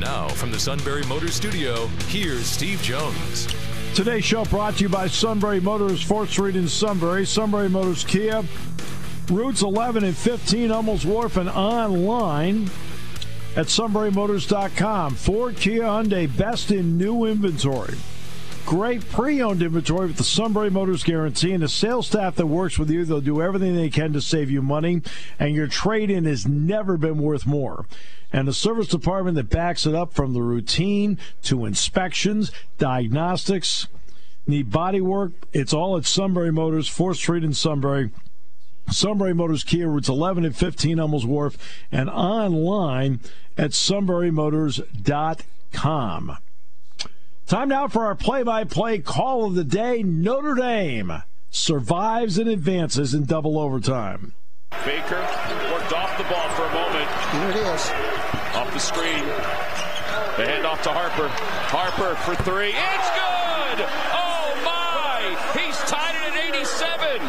Now, from the Sunbury Motors Studio, here's Steve Jones. Today's show brought to you by Sunbury Motors, 4th Street in Sunbury, Sunbury Motors Kia, routes 11 and 15, Hummel's Wharf, and online at sunburymotors.com. Ford, Kia, Hyundai, best in new inventory. Great pre-owned inventory with the Sunbury Motors guarantee and the sales staff that works with you. They'll do everything they can to save you money, and your trade-in has never been worth more and the service department that backs it up from the routine to inspections, diagnostics, need body work. It's all at Sunbury Motors, 4th Street in Sunbury. Sunbury Motors Kia routes 11 and 15 Hummels Wharf and online at sunburymotors.com. Time now for our play-by-play call of the day. Notre Dame survives and advances in double overtime. Baker worked off the ball for a moment. Here it is. Off the screen. The handoff to Harper. Harper for three. It's good! Oh my! He's tied it at 87.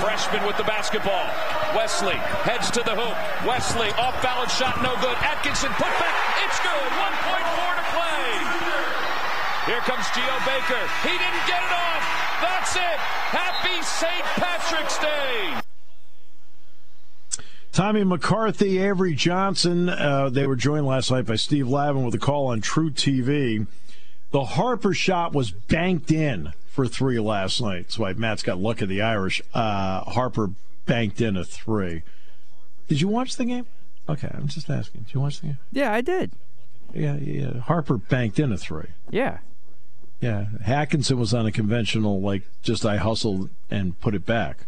Freshman with the basketball. Wesley heads to the hoop. Wesley off balance shot, no good. Atkinson put back. It's good. 1.4 to play. Here comes Geo Baker. He didn't get it off. That's it. Happy St. Patrick's Day. Tommy McCarthy, Avery Johnson, uh, they were joined last night by Steve Lavin with a call on truTV. The Harper shot was banked in for three last night. That's why Matt's got luck of the Irish. Uh, Harper banked in a three. Did you watch the game? Okay, I'm just asking. Did you watch the game? Yeah, I did. Yeah, yeah. Harper banked in a three. Yeah. Yeah. Atkinson was on a conventional, like, just I hustled and put it back.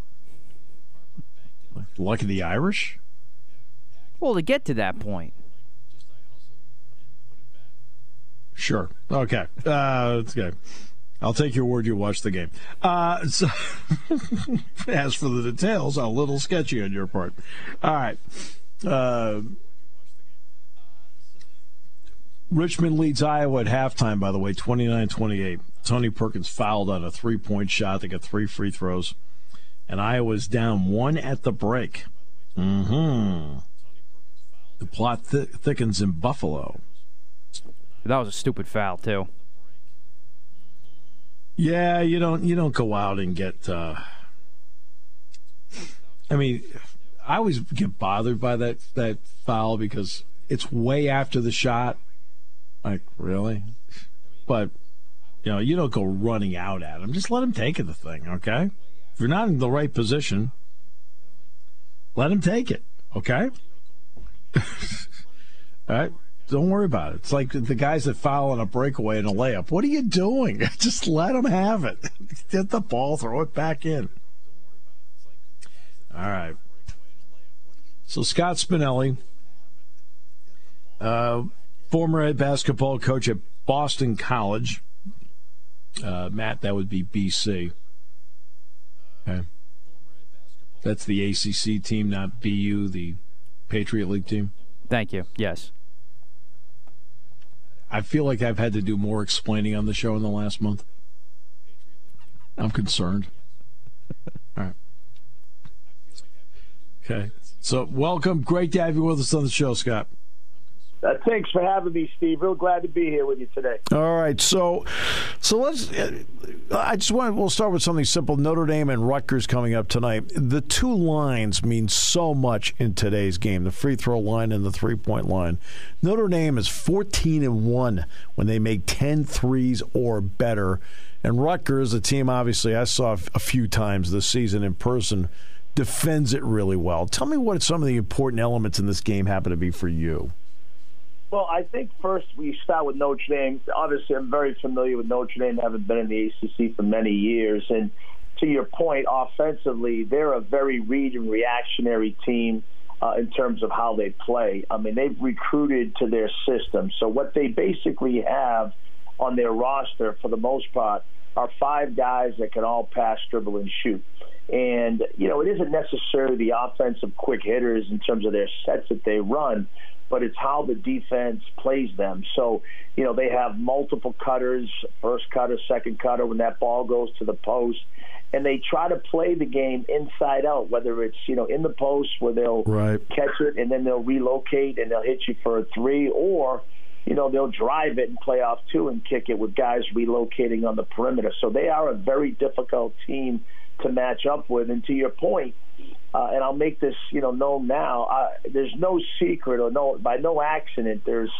Luck of the Irish? Well, to get to that point. Sure. Okay. Uh, that's good. I'll take your word you watched the game. Uh, so, as for the details, a little sketchy on your part. All right. Uh, Richmond leads Iowa at halftime, by the way, 29 28. Tony Perkins fouled on a three point shot. They got three free throws. And Iowa's down one at the break. Mm-hmm. The plot th- thickens in Buffalo. That was a stupid foul, too. Yeah, you don't you don't go out and get. Uh, I mean, I always get bothered by that that foul because it's way after the shot. Like really, but you know you don't go running out at him. Just let him take it. The thing, okay? If you're not in the right position, let him take it. Okay. All right. Don't worry about it. It's like the guys that foul on a breakaway and a layup. What are you doing? Just let them have it. Get the ball, throw it back in. All right. So Scott Spinelli, uh, former head basketball coach at Boston College. Uh, Matt, that would be BC. Okay. That's the ACC team, not BU, the Patriot League team. Thank you. Yes. I feel like I've had to do more explaining on the show in the last month. I'm concerned. All right. Okay. So, welcome. Great to have you with us on the show, Scott. Uh, thanks for having me, Steve. Real glad to be here with you today. All right, so so let's. I just want we'll start with something simple. Notre Dame and Rutgers coming up tonight. The two lines mean so much in today's game: the free throw line and the three point line. Notre Dame is fourteen and one when they make 10 threes or better, and Rutgers, a team obviously I saw a few times this season in person, defends it really well. Tell me what some of the important elements in this game happen to be for you. Well, I think first we start with Notre Dame. Obviously, I'm very familiar with Notre Dame, having been in the ACC for many years. And to your point, offensively, they're a very read and reactionary team uh, in terms of how they play. I mean, they've recruited to their system. So what they basically have on their roster for the most part are five guys that can all pass, dribble, and shoot. And, you know, it isn't necessarily the offensive quick hitters in terms of their sets that they run, but it's how the defense plays them. So, you know, they have multiple cutters, first cutter, second cutter, when that ball goes to the post. And they try to play the game inside out, whether it's, you know, in the post where they'll right. catch it and then they'll relocate and they'll hit you for a three, or, you know, they'll drive it and play off two and kick it with guys relocating on the perimeter. So they are a very difficult team to match up with. And to your point, uh, and I'll make this you know known now. Uh, there's no secret or no by no accident. There's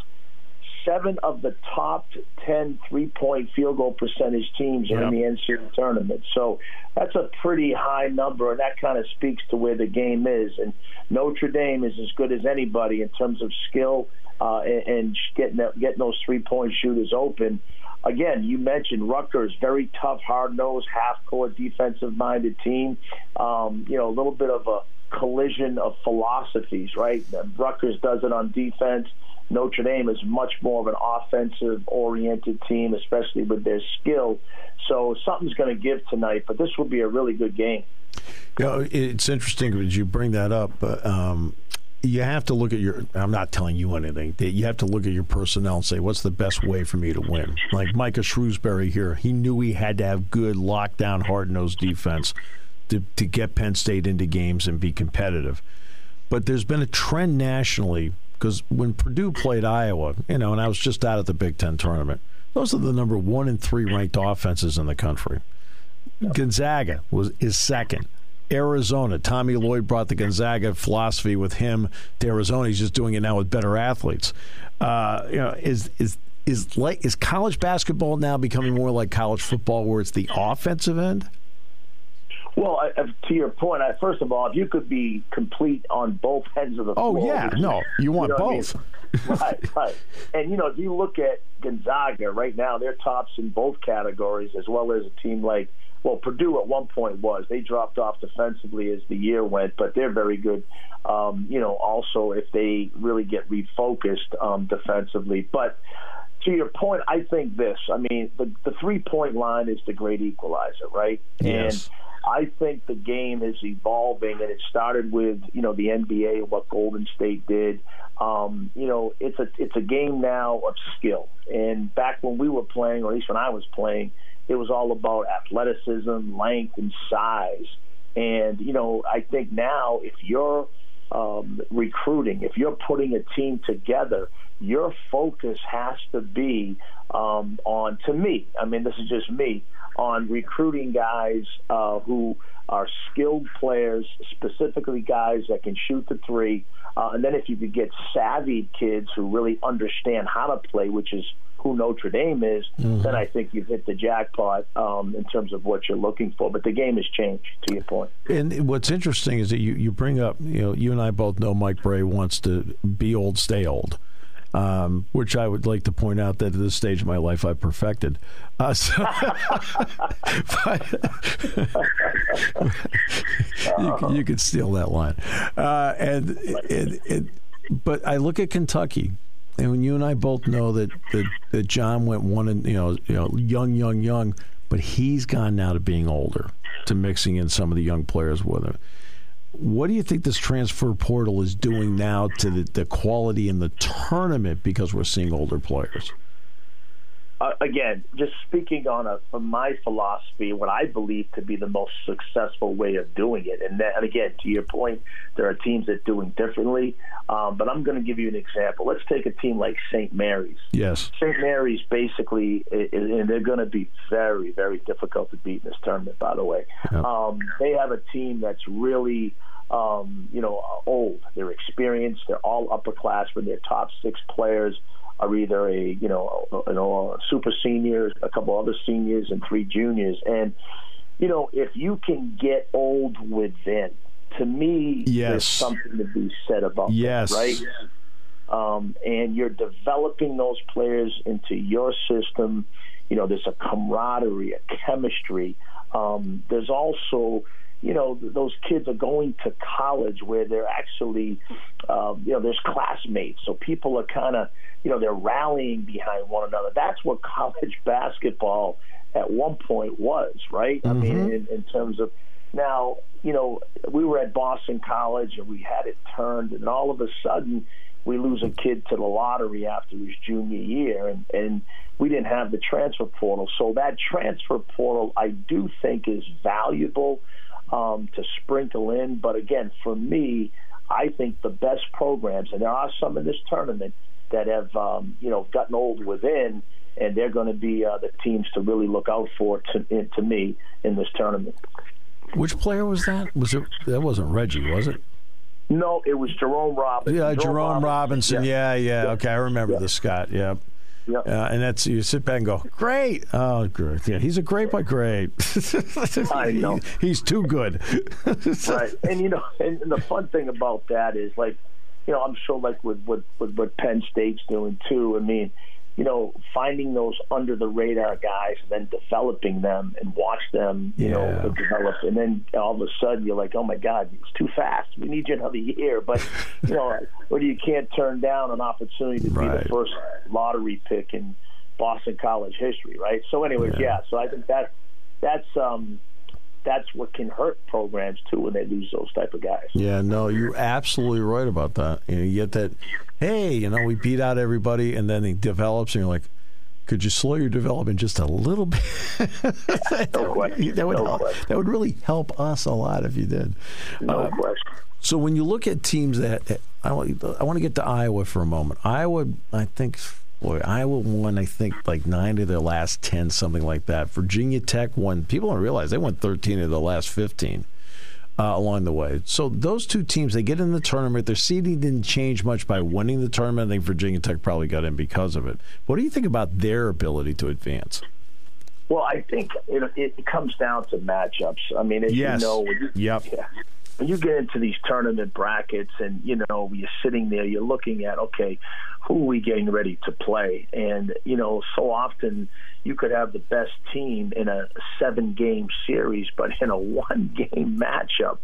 seven of the top 10 three-point field goal percentage teams in the NCAA tournament. So that's a pretty high number, and that kind of speaks to where the game is. And Notre Dame is as good as anybody in terms of skill uh, and, and getting getting those three-point shooters open again, you mentioned Rutgers, very tough, hard nosed, half court defensive minded team. Um, you know, a little bit of a collision of philosophies, right? Rutgers does it on defense. Notre Dame is much more of an offensive oriented team, especially with their skill. So something's going to give tonight, but this will be a really good game. You know, it's interesting as you bring that up. Um, you have to look at your. I'm not telling you anything. You have to look at your personnel and say, what's the best way for me to win? Like Micah Shrewsberry here, he knew he had to have good lockdown, hard nosed defense to to get Penn State into games and be competitive. But there's been a trend nationally because when Purdue played Iowa, you know, and I was just out at the Big Ten tournament, those are the number one and three ranked offenses in the country. Gonzaga was is second. Arizona. Tommy Lloyd brought the Gonzaga philosophy with him to Arizona. He's just doing it now with better athletes. Uh, you know, is is is like is college basketball now becoming more like college football, where it's the offensive end? Well, I, to your point, I, first of all, if you could be complete on both ends of the oh, floor, yeah, no, you want you know both, I mean? right? Right, and you know, if you look at Gonzaga right now, they're tops in both categories, as well as a team like well, Purdue at one point was. They dropped off defensively as the year went, but they're very good. Um, you know, also if they really get refocused um, defensively. But to your point, I think this. I mean, the the three point line is the great equalizer, right? Yes. And I think the game is evolving, and it started with you know the NBA, what Golden State did. Um, you know, it's a it's a game now of skill. And back when we were playing, or at least when I was playing it was all about athleticism, length, and size. And, you know, I think now if you're um, recruiting, if you're putting a team together, your focus has to be um, on, to me, I mean, this is just me, on recruiting guys uh, who are skilled players, specifically guys that can shoot the three. Uh, and then if you could get savvy kids who really understand how to play, which is who Notre Dame is, mm-hmm. then I think you've hit the jackpot um, in terms of what you're looking for. But the game has changed, to your point. And what's interesting is that you, you bring up, you know, you and I both know Mike Brey wants to be old, stay old. Um, which I would like to point out that at this stage of my life I've perfected. Uh, so you, you could steal that line. Uh, and, and, and, but I look at Kentucky and you and I both know that, that, that John went one and you know you know young young young, but he's gone now to being older, to mixing in some of the young players with him. What do you think this transfer portal is doing now to the, the quality in the tournament because we're seeing older players? Uh, again, just speaking on a from my philosophy, what I believe to be the most successful way of doing it. And, and again, to your point, there are teams that do it differently. Um, but I'm going to give you an example. Let's take a team like St. Mary's. Yes. St. Mary's basically, and they're going to be very, very difficult to beat in this tournament. By the way, yep. um, they have a team that's really. Um, you know, old. They're experienced. They're all upperclassmen. They're top six players are either a you know a, you know a super senior, a couple other seniors, and three juniors. And you know if you can get old within, to me, yes. there's something to be said about yes. that, right? Um, and you're developing those players into your system. You know, there's a camaraderie, a chemistry. Um, there's also you know those kids are going to college where they're actually um, you know there's classmates so people are kind of you know they're rallying behind one another. That's what college basketball at one point was, right? I mean, in, in terms of now, you know, we were at Boston College and we had it turned, and all of a sudden we lose a kid to the lottery after his junior year, and, and we didn't have the transfer portal. So that transfer portal, I do think, is valuable um, to sprinkle in. But again, for me, I think the best programs, and there are some in this tournament that have, um, you know, gotten old within, and they're going to be uh, the teams to really look out for to, in, to me in this tournament. Which player was that? Was it that wasn't Reggie, was it? No, it was Jerome Robinson. Yeah, Jerome, Robinson. Yeah, yeah. Yeah. Okay, I remember Yeah. the Scott. Yeah. Yeah. Uh, and that's you sit back and go, great. Oh, great. Yeah, he's a great, but great. I know. he's too good. right. And you know, and, and the fun thing about that is like, you know, I'm sure like with with, with what Penn State's doing too. I mean, you know, finding those under the radar guys and then developing them and watch them, you Yeah. know, develop. And then all of a sudden you're like, oh my God, it's too fast. We need you another year. But, you know, or you can't turn down an opportunity to be the first lottery pick in Boston College history, right? So, anyways, Yeah. yeah. So I think that that's um that's what can hurt programs too when they lose those type of guys. Yeah, no, you're absolutely right about that. You, know, you get that, hey, you know, we beat out everybody, and then he develops, and you're like, could you slow your development just a little bit? that, No question. that would No help, question. that would really help us a lot if you did. No Uh, question. So when you look at teams that I want, I want to get to Iowa for a moment. Iowa, I think, boy, Iowa won. I think like nine of their last ten, something like that. Virginia Tech won. People don't realize they won thirteen of the last fifteen uh, along the way. So those two teams, they get in the tournament. Their seeding didn't change much by winning the tournament. I think Virginia Tech probably got in because of it. What do you think about their ability to advance? Well, I think it, it comes down to matchups. I mean, as Yes. you know, when you, Yep. yeah, when you get into these tournament brackets, and you know, you're sitting there, you're looking at, okay, who are we getting ready to play? And you know, so often you could have the best team in a seven-game series, but in a one-game matchup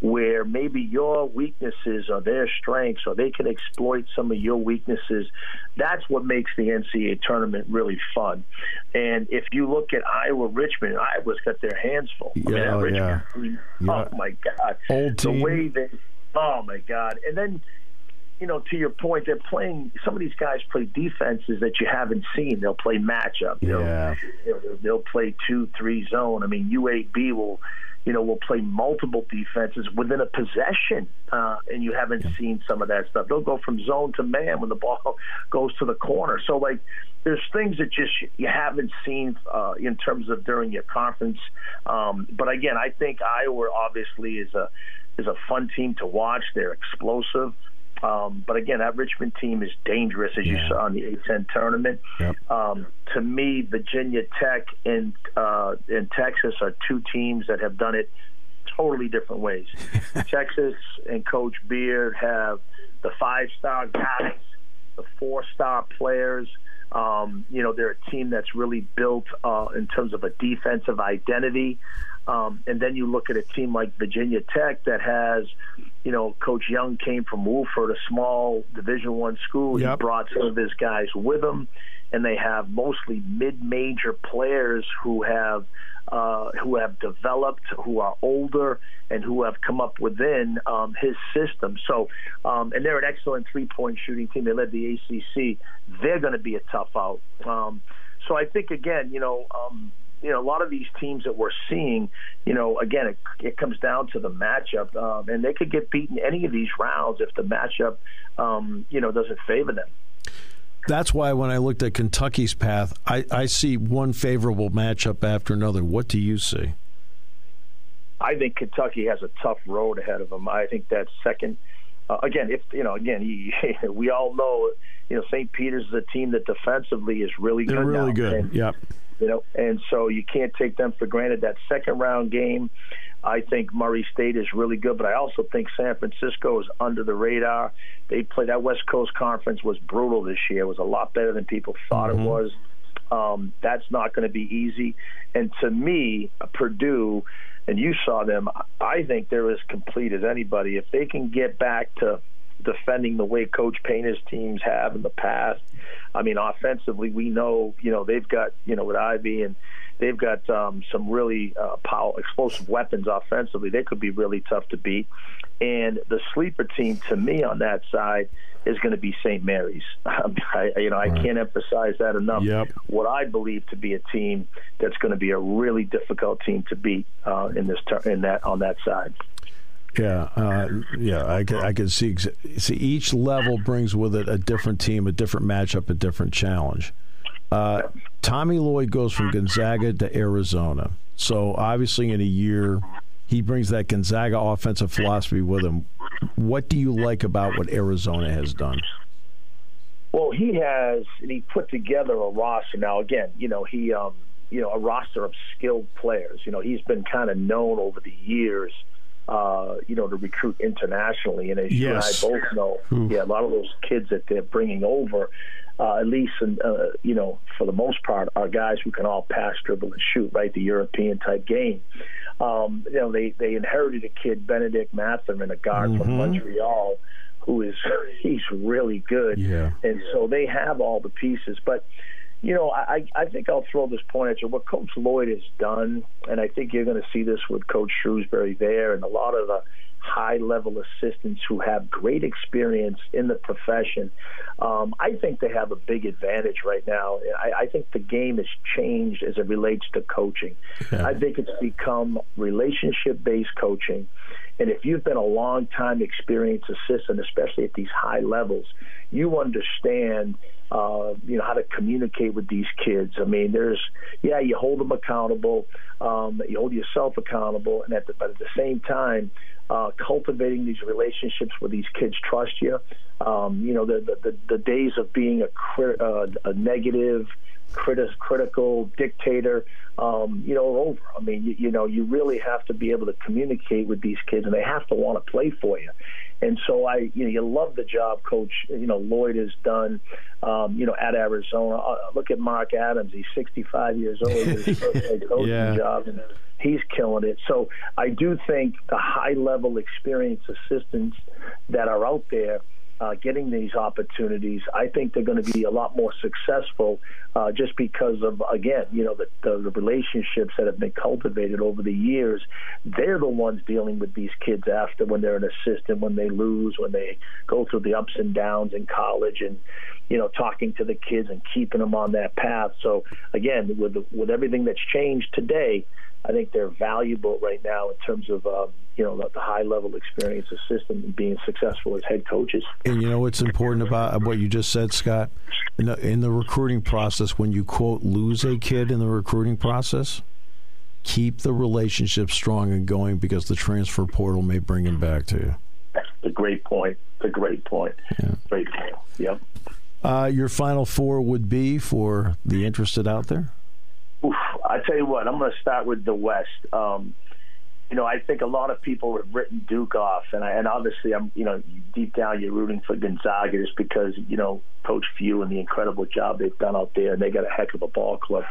where maybe your weaknesses are their strengths, or they can exploit some of your weaknesses. That's what makes the NCAA tournament really fun. And if you look at Iowa Richmond, Iowa's got their hands full. I mean, Yeah, oh, Richmond oh, yeah. team, Yeah. oh my God, Old the team. way they, oh my God, and then. You know, to your point, they're playing. Some of these guys play defenses that you haven't seen. They'll play matchup. You know, Yeah. they'll, they'll play two, three zone. I mean, UAB will, you know, will play multiple defenses within a possession, uh, and you haven't seen some of that stuff. They'll go from zone to man when the ball goes to the corner. So, like, there's things that just you haven't seen uh, in terms of during your conference. Um, but again, I think Iowa obviously is a is a fun team to watch. They're explosive. Um, but again, that Richmond team is dangerous, as you saw in the A10 tournament. Yep. Um, to me, Virginia Tech and uh, and Texas are two teams that have done it totally different ways. Texas and Coach Beard have the five-star guys, the four-star players. Um, you know, they're a team that's really built uh, in terms of a defensive identity. Um, and then you look at a team like Virginia Tech that has, you know, Coach Young came from Wofford, a small Division One school. Yep. He brought some of his guys with him, and they have mostly mid-major players who have uh, who have developed, who are older, and who have come up within um, his system. So, um, and they're an excellent three-point shooting team. They led the ACC. They're going to be a tough out. Um, so I think again, you know. Um, you know, a lot of these teams that we're seeing, you know, again, it, it comes down to the matchup, um, and they could get beaten any of these rounds if the matchup, um, you know, doesn't favor them. That's why when I looked at Kentucky's path, I, I see one favorable matchup after another. What do you see? I think Kentucky has a tough road ahead of them. I think that second, uh, again, if you know, again, he, we all know, you know, St. Peter's is a team that defensively is really They're good. really now. good. And, Yep. You know, and so you can't take them for granted. That second round game, I think Murray State is really good, but I also think San Francisco is under the radar. They play that West Coast Conference was brutal this year. It was a lot better than people thought it was. Um, that's not going to be easy. And to me, Purdue, and you saw them, I think they're as complete as anybody. If they can get back to defending the way Coach Payne's teams have in the past. I mean, offensively, we know you know they've got you know with Ivey and they've got um, some really uh, power, explosive weapons offensively. They could be really tough to beat. And the sleeper team to me on that side is going to be St. Mary's. I, you know, I right. can't emphasize that enough. Yep. What I believe to be a team that's going to be a really difficult team to beat uh, in this ter- in that on that side. Yeah, uh, yeah, I can, I can see see each level brings with it a different team, a different matchup, a different challenge. Uh, Tommy Lloyd goes from Gonzaga to Arizona, so obviously in a year he brings that Gonzaga offensive philosophy with him. What do you like about what Arizona has done? Well, he has, and he put together a roster. Now, again, you know, he, um, you know, a roster of skilled players. You know, he's been kind of known over the years uh, you know, to recruit internationally. And as yes. you and I both know, Ooh. yeah, a lot of those kids that they're bringing over, uh, at least, in, uh, you know, for the most part, are guys who can all pass, dribble, and shoot, right? The European type game. Um, you know, they, they inherited a kid, Bennedict Mathurin, a guard mm-hmm. from Montreal, who is he's really good. Yeah. And so they have all the pieces, but you know, I, I think I'll throw this point at you. What Coach Lloyd has done, and I think you're going to see this with Coach Shrewsberry there, and a lot of the high level assistants who have great experience in the profession. Um, I think they have a big advantage right now. I, I think the game has changed as it relates to coaching. Yeah. I think it's become relationship based coaching. And if you've been a long time experienced assistant, especially at these high levels, you understand uh, you know how to communicate with these kids. I mean, there's yeah, you hold them accountable, um, you hold yourself accountable, and at the, but at the same time, uh, cultivating these relationships where these kids trust you. Um, you know, the, the the days of being a uh, a negative criti- critical dictator, um, you know, over. I mean, you, you know, you really have to be able to communicate with these kids, and they have to want to play for you. And so I, you know, you love the job Coach, you know, Lloyd has done, um, you know, at Arizona. Uh, look at Mark Adams; he's 65 years old. His coaching yeah. job, and he's killing it. So I do think the high-level experienced assistants that are out there uh, getting these opportunities, I think they're going to be a lot more successful uh, just because of, again, you know, the, the, the, relationships that have been cultivated over the years. They're the ones dealing with these kids after when they're an assistant, when they lose, when they go through the ups and downs in college, and you know, talking to the kids and keeping them on that path. So again, with with everything that's changed today, I think they're valuable right now in terms of um, you know the, the, high level experience assistant and being successful as head coaches. And you know what's important about what you just said, Scott, in the, in the recruiting process, when you quote lose a kid in the recruiting process, keep the relationship strong and going because the transfer portal may bring him back to you. That's a great point. It's a great point. Yeah. Great point. Yep. Uh, your final four would be for the interested out there. Oof, I tell you what, I'm going to start with the West. Um, you know, I think a lot of people have written Duke off, and I, and obviously, I'm you know, deep down you're rooting for Gonzaga just because you know Coach Few and the incredible job they've done out there, and they got a heck of a ball club.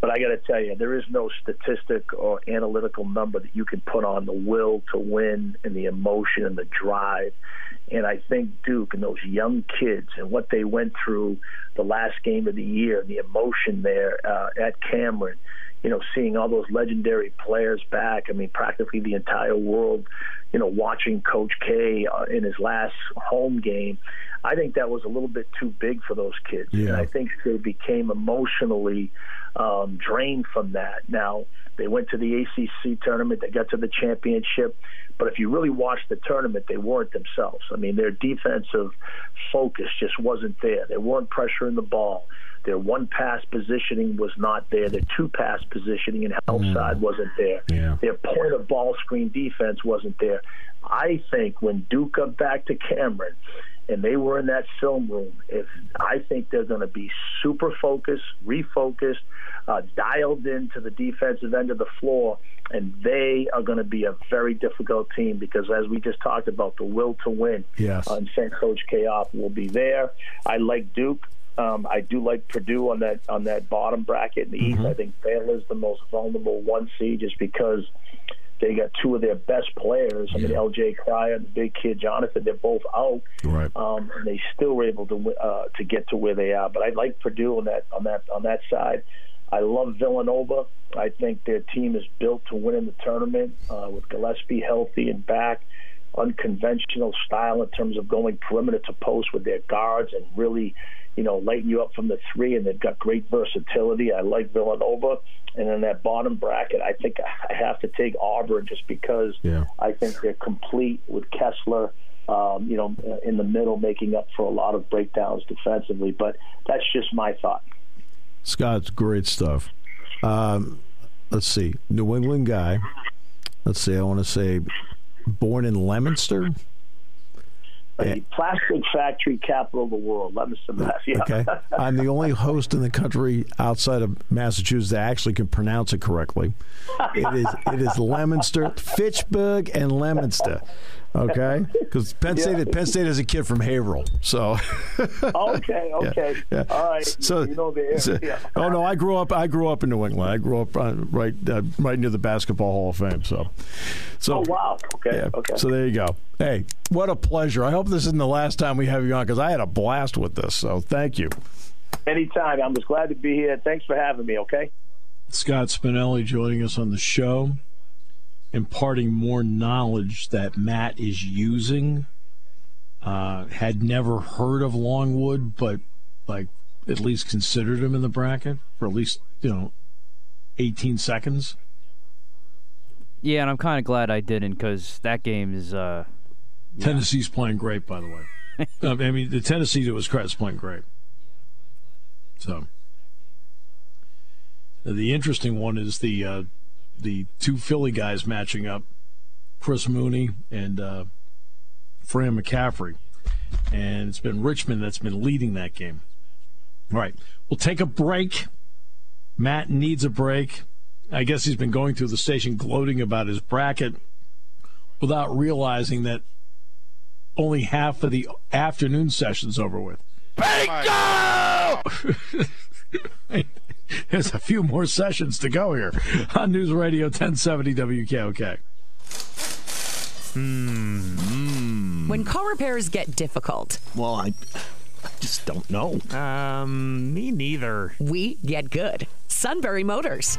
But I got to tell you, there is no statistic or analytical number that you can put on the will to win and the emotion and the drive. And I think Duke and those young kids and what they went through the last game of the year, and the emotion there uh, at Cameron, you know, seeing all those legendary players back. I mean, practically the entire world, you know, watching Coach K uh, in his last home game. I think that was a little bit too big for those kids. Yeah. And I think they became emotionally um, drained from that. Now, they went to the ACC tournament, they got to the championship, but if you really watched the tournament, they weren't themselves. I mean, their defensive focus just wasn't there. They weren't pressuring the ball. Their one pass positioning was not there. Their two pass positioning and help mm. side wasn't there. Yeah. Their point of ball screen defense wasn't there. I think when Duke got back to Cameron and they were in that film room, if I think they're going to be super focused, refocused, uh, dialed into the defensive end of the floor, and they are going to be a very difficult team because, as we just talked about, the will to win. Yes. Uh, and St. Coach K. will be there. I like Duke. Um, I do like Purdue on that on that bottom bracket in the mm-hmm. East. I think Baylor's the most vulnerable one seed just because they got two of their best players. I mean, L.J. Cryer and the big kid Jonathan. They're both out, Right. um, and they still were able to uh, to get to where they are. But I like Purdue on that on that on that side. I love Villanova. I think their team is built to win in the tournament uh, with Gillespie healthy and back. Unconventional style in terms of going perimeter to post with their guards and really, you know, lighting you up from the three. And they've got great versatility. I like Villanova. And in that bottom bracket, I think I have to take Auburn just because Yeah. I think they're complete with Kessler. Um, you know, in the middle, making up for a lot of breakdowns defensively. But that's just my thought. Scott's great stuff. Um, let's see. New England guy. Let's see. I want to say born in Leominster. The plastic factory capital of the world, Leominster, Mass. Yeah. Okay. I'm the only host in the country outside of Massachusetts that actually can pronounce it correctly. It is it is Leominster, Fitchburg, and Leominster. Okay, because Penn State Penn State is a kid from Haverhill, so okay, okay. yeah. All right. So, you know the area. so- oh no, I grew up. I grew up in New England. I grew up uh, right uh, right near the Basketball Hall of Fame. So, so Oh wow. Okay. yeah. Okay. So there you go. Hey, what a pleasure. I hope this isn't the last time we have you on because I had a blast with this. So thank you. Anytime. I'm just glad to be here. Thanks for having me. Okay. Scott Spinelli joining us on the show, imparting more knowledge that Matt is using. Uh, had never heard of Longwood, but like at least considered him in the bracket for at least you know 18 seconds. Yeah, and I'm kind of glad I didn't because that game is. uh Tennessee's playing great, by the way. I mean, the Tennessee that was credit is playing great. So the interesting one is the uh, the two Philly guys matching up, Chris Mooney and uh, Fran McCaffery, and it's been Richmond that's been leading that game. All right, we'll take a break. Matt needs a break. I guess he's been going through the station gloating about his bracket without realizing that only half of the afternoon session's over with. Bingo! There's a few more sessions to go here on News Radio 1070 WKOK. Hmm. When car repairs get difficult, Well, I, I just don't know. Um, me neither. we get good. Sunbury Motors.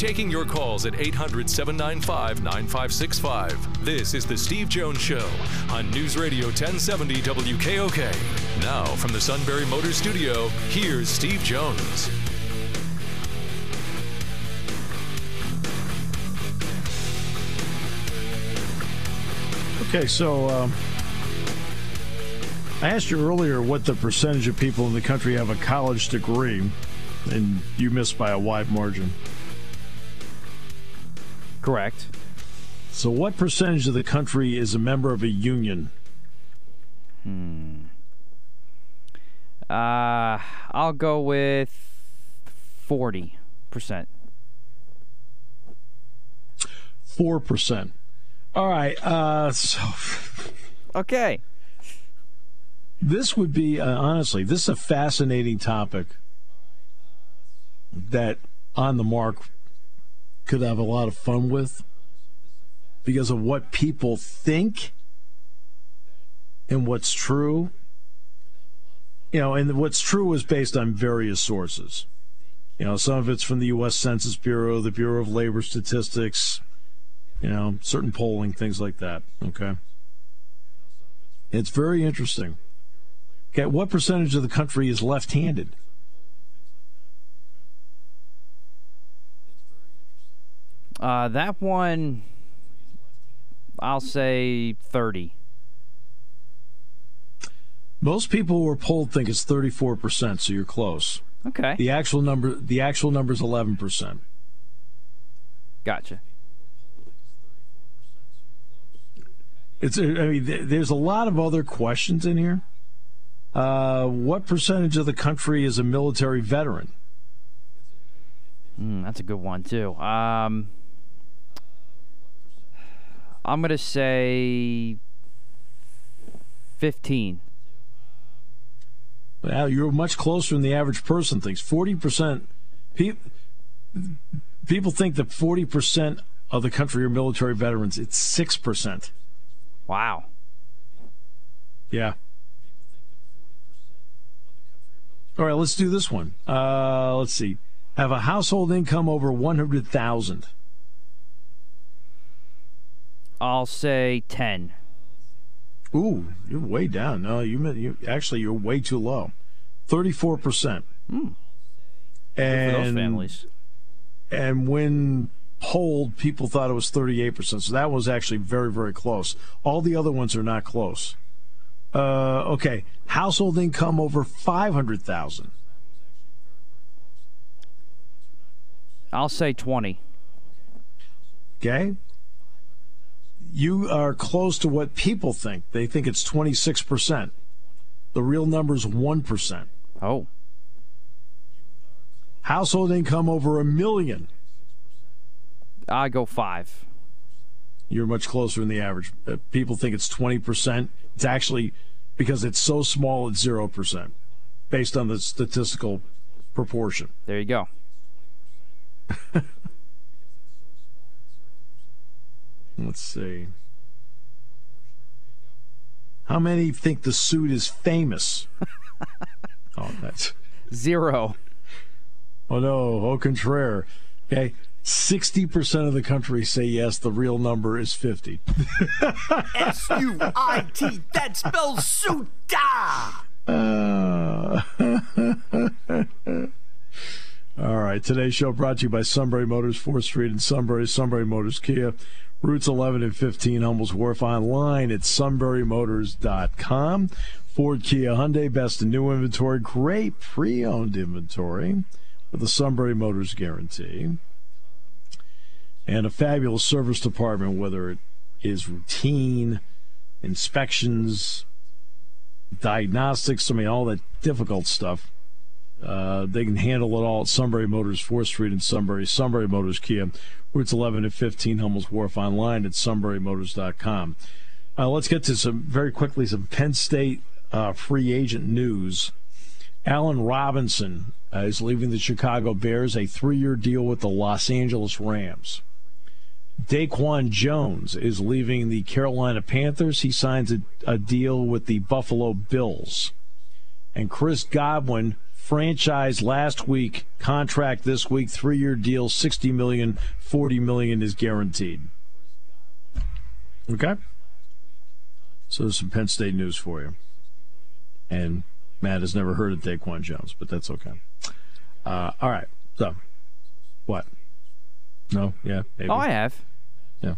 Taking your calls at 800 795 9565. This is The Steve Jones Show on News Radio 1070 WKOK. Now, from the Sunbury Motor Studio, here's Steve Jones. Okay, so um, I asked you earlier what the percentage of people in the country have a college degree, and you missed by a wide margin. Correct. So, what percentage of the country is a member of a union? Hmm. Uh, I'll go with forty percent. Four percent. All right. Uh, so Okay. this would be uh, honestly, this is a fascinating topic that on the mark could have a lot of fun with because of what people think and what's true. You know, and what's true is based on various sources. You know, some of it's from the U.S. Census Bureau, the Bureau of Labor Statistics, you know, certain polling, things like that. Okay. It's very interesting. Okay, what percentage of the country is left handed? Uh, that one, I'll say 30. Most people who are polled think it's 34%, so you're close. Okay. The actual number the actual number is 11%. Gotcha. It's I mean there's a lot of other questions in here. Uh, what percentage of the country is a military veteran? Mm, that's a good one too. Um, I'm gonna say 15. Well, you're much closer than the average person thinks. 40% people people think that 40% of the country are military veterans. It's 6%. Wow. Yeah. All right, let's do this one. Uh, let's see. Have a household income over 100,000. I'll say 10. Ooh, you're way down. No, you, you actually you're way too low. 34%. Hmm. And those families. and when polled, people thought it was 38%. So that was actually very, very close. All the other ones are not close. Uh, okay, household income over 500,000. I'll say 20. Okay? You are close to what people think. They think it's 26%. The real number is 1%. Oh. Household income over a million. I go 5. You're much closer than the average. Uh, people think it's 20%. It's actually, because it's so small, it's 0%, based on the statistical proportion. There you go. Let's see. How many think the suit is famous? oh, that's Zero. oh no, au contraire. Okay, sixty percent of the country say yes. The real number is fifty. S U I T. That spells Suda. Uh, all right. Today's show brought to you by Sunbury Motors, 4th Street in Sunbury, Sunbury Motors Kia, routes 11 and 15, Hummel's Wharf, online at sunburymotors.com. Ford, Kia, Hyundai, best in new inventory, great pre owned inventory with the Sunbury Motors guarantee. And a fabulous service department, whether it is routine, inspections, diagnostics, I mean, all that difficult stuff. Uh, they can handle it all at Sunbury Motors, 4th Street in Sunbury, Sunbury Motors Kia, routes 11 to 15, Hummel's Wharf, online at sunburymotors.com. Uh, let's get to some, very quickly, some Penn State uh, free agent news. Allen Robinson uh, is leaving the Chicago Bears, a three year deal with the Los Angeles Rams. Daquan Jones is leaving the Carolina Panthers. He signs a, a deal with the Buffalo Bills. And Chris Godwin, franchise last week, contract this week, three year deal, 60 million, 40 million is guaranteed. Okay? So there's some Penn State news for you. And Matt has never heard of Daquan Jones, but that's okay. Uh, all right. So, what? No? Yeah? Maybe? Oh, I have. Yeah.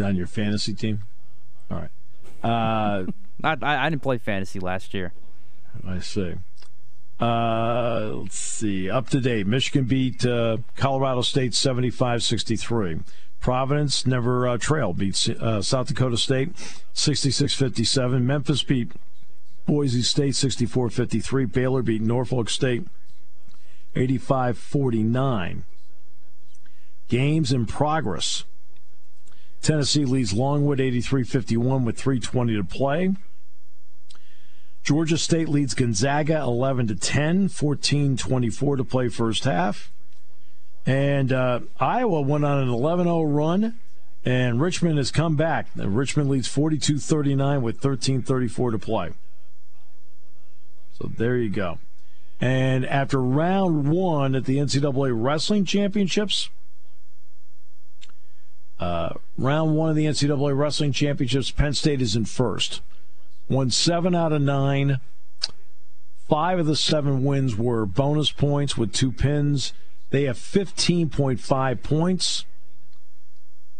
On your fantasy team? All right. Uh, I, I, I didn't play fantasy last year. I see. Uh, let's see. Up to date. Michigan beat uh, Colorado State 75 63. Providence never uh, trailed, beat uh, South Dakota State 66 57. Memphis beat Boise State 64 53. Baylor beat Norfolk State 85 49. Games in progress. Tennessee leads Longwood 83 51 with 3.20 to play. Georgia State leads Gonzaga 11 to 10, 14 24 to play first half. And uh, Iowa went on an 11 0 run, and Richmond has come back. Richmond leads 42 39 with 13 34 to play. So there you go. And after round one at the NCAA Wrestling Championships, uh, round one of the NCAA Wrestling Championships, Penn State is in first. Won seven out of nine. Five of the seven wins were bonus points with two pins. They have 15.5 points.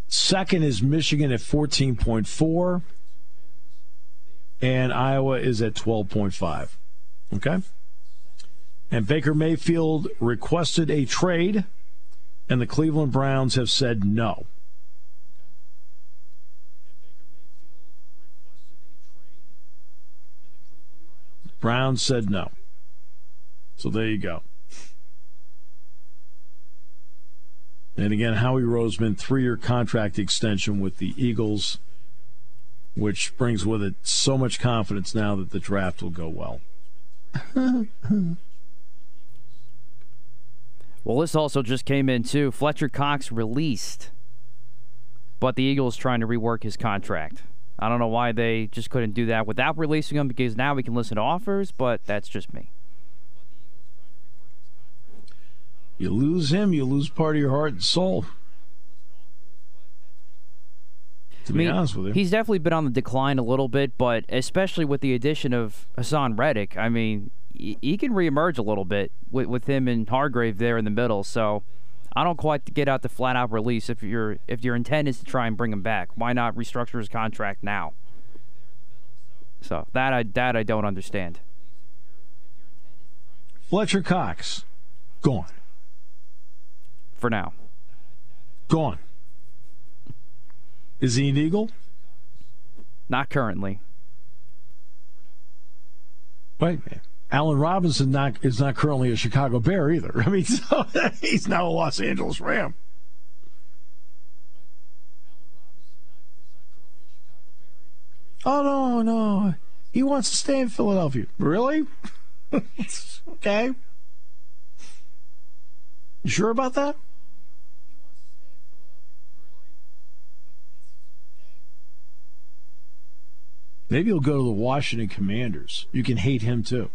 Second is Michigan at 14.4. And Iowa is at 12.5. Okay? And Baker Mayfield requested a trade, and the Cleveland Browns have said no. Browns said no. So there you go. And again, Howie Roseman, three year contract extension with the Eagles, which brings with it so much confidence now that the draft will go well. well, this also just came in, too. Fletcher Cox released, but the Eagles trying to rework his contract. I don't know why they just couldn't do that without releasing him because now we can listen to offers, but that's just me. You lose him, you lose part of your heart and soul. To I mean, be honest with you, he's definitely been on the decline a little bit, but especially with the addition of Haason Reddick, I mean, he can reemerge a little bit with, with him and Hargrave there in the middle. So I don't quite get out the flat out release if your if your intent is to try and bring him back. Why not restructure his contract now? So that I that I don't understand. Fletcher Cox, gone. For now. Gone. Is he an Eagle? Not currently. Wait, man. Allen Robinson not is not currently a Chicago Bear either. I mean, so he's now a Los Angeles Ram. Oh no, no, he wants to stay in Philadelphia. Really? okay. You sure about that? Maybe he'll go to the Washington Commanders. You can hate him too.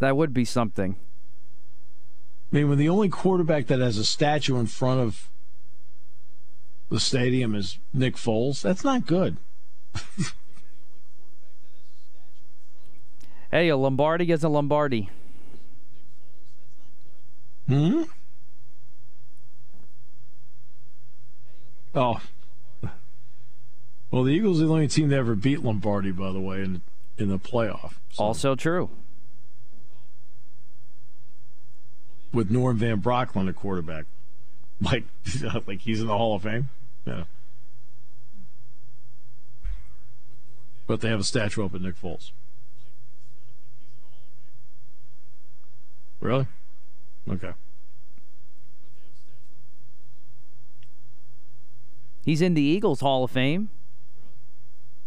That would be something. I mean, when the only quarterback that has a statue in front of the stadium is Nick Foles, that's not good. hey, a Lombardi is a Lombardi. Hmm? Oh. Well, the Eagles are the only team that ever beat Lombardi, by the way, in in the playoff. So. Also true. With Norm Van Brocklin, a quarterback, like like he's in the Hall of Fame. Yeah. But they have a statue up at Nick Foles. Really? Okay. He's in the Eagles Hall of Fame.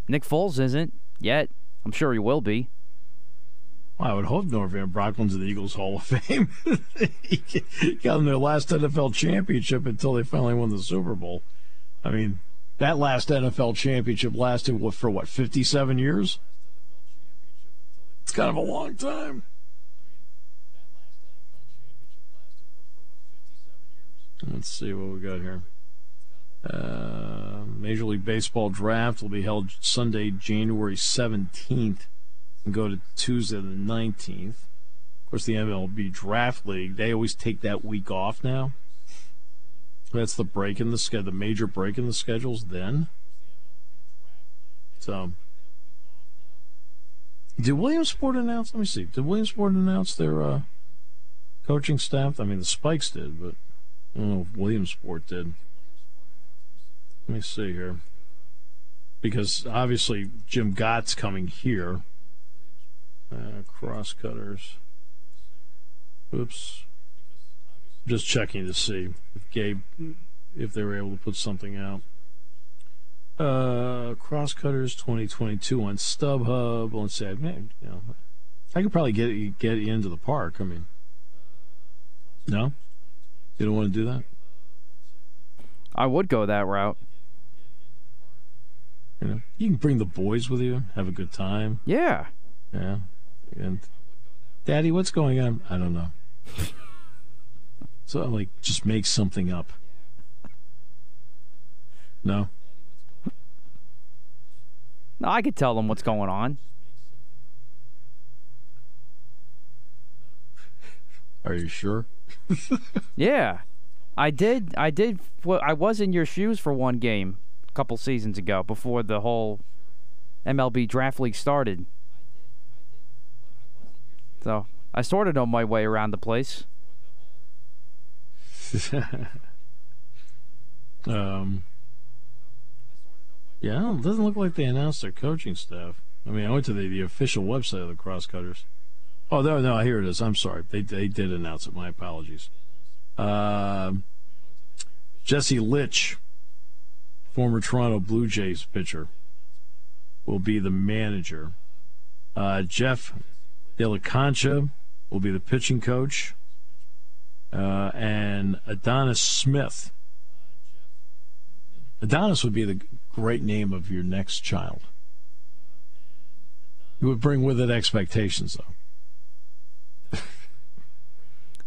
Nick Foles isn't yet. I'm sure he will be. Well, I would hope Norm Van Brocklin's in the Eagles Hall of Fame. he got them their last NFL championship until they finally won the Super Bowl. I mean, that last NFL championship lasted for what, 57 years? It's kind of a long time. Let's see what we got here. Uh, Major League Baseball draft will be held Sunday, January 17th, and go to Tuesday the 19th. Of course, the MLB Draft League, they always take that week off now. That's the break in the schedule, the major break in the schedules then. So, did Williamsport announce? Let me see. Did Williamsport announce their uh, coaching staff? I mean, the Spikes did, but I don't know if Williamsport did. Let me see here. Because obviously Jim Gott's coming here. Uh, crosscutters. Oops. Just checking to see if Gabe, if they were able to put something out. Uh, crosscutters 2022 on StubHub. Let's say, man, you know, I could probably get you, get into the park. I mean, no, you don't want to do that. I would go that route. You know, you can bring the boys with you, have a good time. Yeah. Yeah. And Daddy, what's going on? I don't know. so I'm like, just make something up. No. No, I could tell them what's going on. Are you sure? yeah, I did. I did. I was in your shoes for one game a couple seasons ago before the whole MLB draft league started. So I sort of know my way around the place. um. Yeah, it doesn't look like they announced their coaching staff. I mean, I went to the, the official website of the Crosscutters. Oh no, no, here it is. I'm sorry. They they did announce it. My apologies. Uh, Jesse Litsch, former Toronto Blue Jays pitcher, will be the manager. Uh, Jeff De La Concha will be the pitching coach. Uh, and Adonis Smith. Adonis would be the great name of your next child. It would bring with it expectations, though.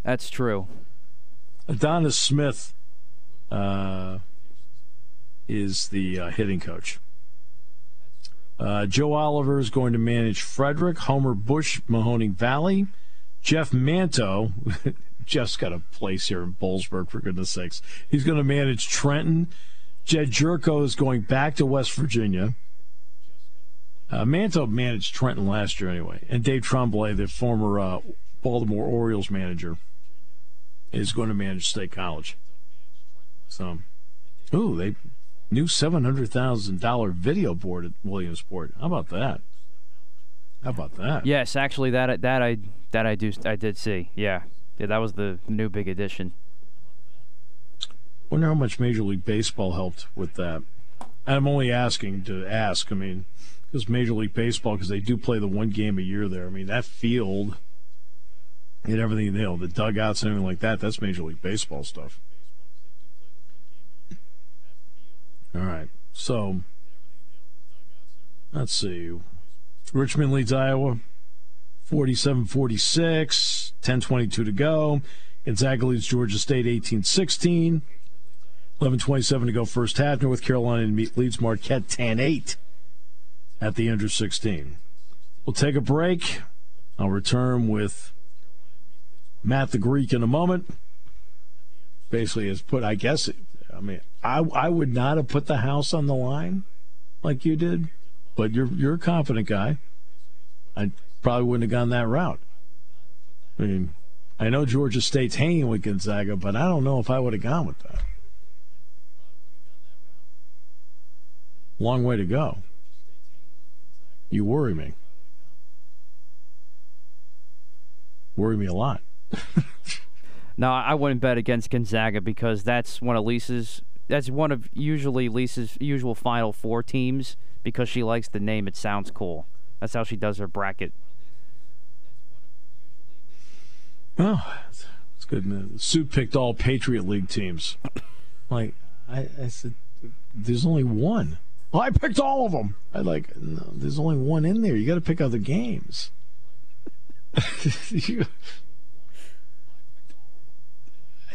That's true. Adonis Smith uh, is the uh, hitting coach. Uh, Joe Oliver is going to manage Frederick, Homer Bush, Mahoning Valley, Jeff Manto. Jeff's got a place here in Boalsburg, for goodness sakes. He's going to manage Trenton. Jedd Gyorko is going back to West Virginia. Uh, Manto managed Trenton last year anyway. And Dave Trembley, the former uh, Baltimore Orioles manager, is going to manage State College. So, ooh, they new seven hundred thousand dollar video board at Williamsport. How about that? How about that? Yes, actually, that that I that I do I did see. Yeah, yeah, that was the new big addition. Wonder how much Major League Baseball helped with that. I'm only asking to ask. I mean, because Major League Baseball, because they do play the one game a year there. I mean, that field and everything, you know, the dugouts and everything like that. That's Major League Baseball stuff. All right. So, let's see. Richmond leads Iowa 47 46, 10 22 to go. Gonzaga leads Georgia State 18 16. 11.27 to go first half. North Carolina leads Marquette 10 8 at the under 16. We'll take a break. I'll return with Matt the Greek in a moment. Basically, has put, I guess, I mean, I, I would not have put the house on the line like you did, but you're, you're a confident guy. I probably wouldn't have gone that route. I mean, I know Georgia State's hanging with Gonzaga, but I don't know if I would have gone with that. Long way to go. You worry me. Worry me a lot. no, I wouldn't bet against Gonzaga because that's one of Lisa's. That's one of usually Lisa's usual Final Four teams because she likes the name. It sounds cool. That's how she does her bracket. Oh, it's good. News. Sue picked all Patriot League teams. Like I, I said, there's only one. Well, I picked all of them. I like. No, there's only one in there. You got to pick other games. you,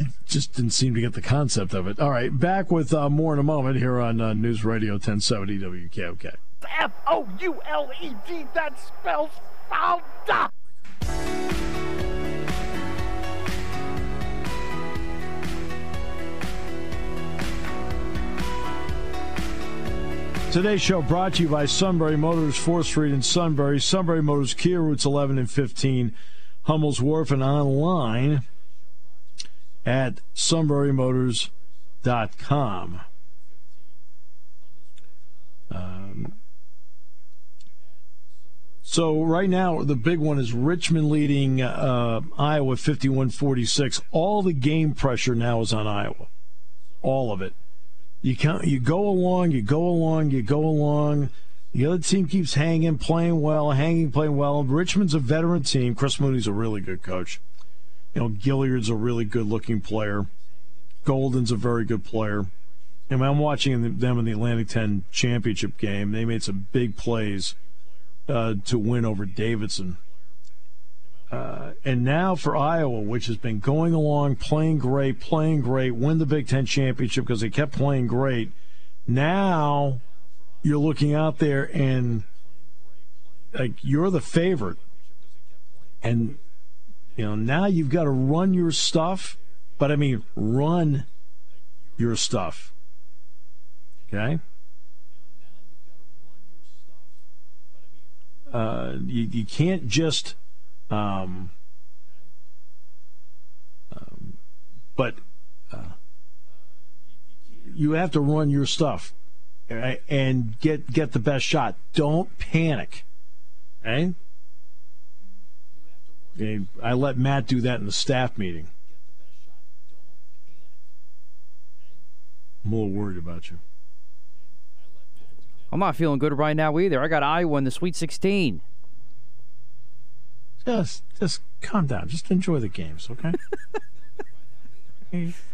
I just didn't seem to get the concept of it. All right, back with uh, more in a moment here on uh, News Radio 1070 WKOK. F O U L E D. That spells fouled. Today's show brought to you by Sunbury Motors, 4th Street in Sunbury. Sunbury Motors, Kia routes 11 and 15, Hummel's Wharf, and online at sunburymotors.com. Um, so right now, the big one is Richmond leading uh, Iowa 51-46. All the game pressure now is on Iowa. All of it. You can you go along, you go along, you go along. The other team keeps hanging, playing well, hanging, playing well. Richmond's a veteran team. Chris Mooney's a really good coach. You know, Gilyard's a really good looking player. Golden's a very good player. And I'm watching them in the Atlantic 10 championship game. They made some big plays uh, to win over Davidson. Uh, and now for Iowa, which has been going along, playing great, playing great, win the Big Ten championship because they kept playing great. Now you're looking out there and like you're the favorite, and you know now you've got to run your stuff, but I mean run your stuff. Okay. Uh, you, you can't just um, um, but uh, you have to run your stuff right, and get get the best shot. Don't panic. Okay? Okay? I let Matt do that in the staff meeting. I'm a little worried about you. I'm not feeling good right now either. I got Iowa in the Sweet 16. Just, just calm down. Just enjoy the games, okay?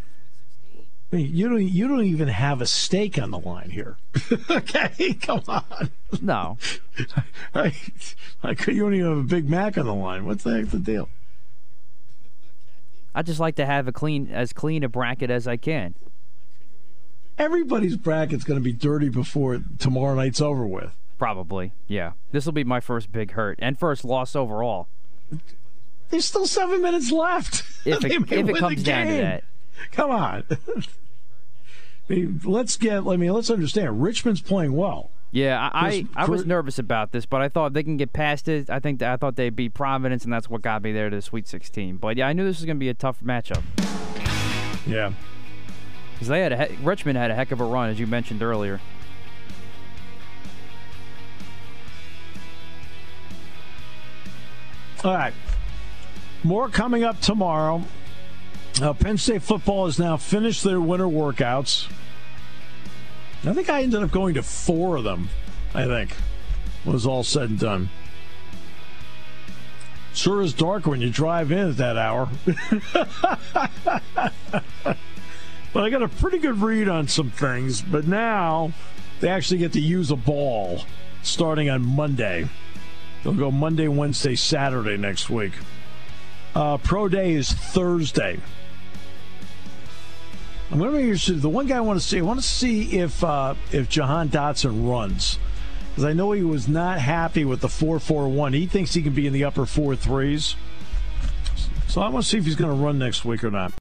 you don't, you don't even have a stake on the line here. okay, come on. No, I, I. You don't even have a Big Mac on the line. What's the heck the deal? I just like to have a clean, as clean a bracket as I can. Everybody's bracket's going to be dirty before tomorrow night's over with. Probably, yeah. This will be my first big hurt and first loss overall. There's still seven minutes left. If it, if it comes down to that. Come on. I mean, let's get. I mean, let's understand. Richmond's playing well. Yeah, I, I, I was nervous about this, but I thought they can get past it. I think that, I thought they'd beat Providence, and that's what got me there to the Sweet 16. But yeah, I knew this was going to be a tough matchup. Yeah, because they had a Richmond had a heck of a run, as you mentioned earlier. All right, more coming up tomorrow. Uh, Penn State football has now finished their winter workouts. I think I ended up going to four of them. I think was all said and done. Sure is dark when you drive in at that hour. but I got a pretty good read on some things. But now they actually get to use a ball starting on Monday. They'll go Monday, Wednesday, Saturday next week. Uh, Pro Day is Thursday. I'm going to be interested. The one guy I want to see, I want to see if uh, if Jahan Dotson runs because I know he was not happy with the four four one. He thinks he can be in the upper four threes. So I want to see if he's going to run next week or not.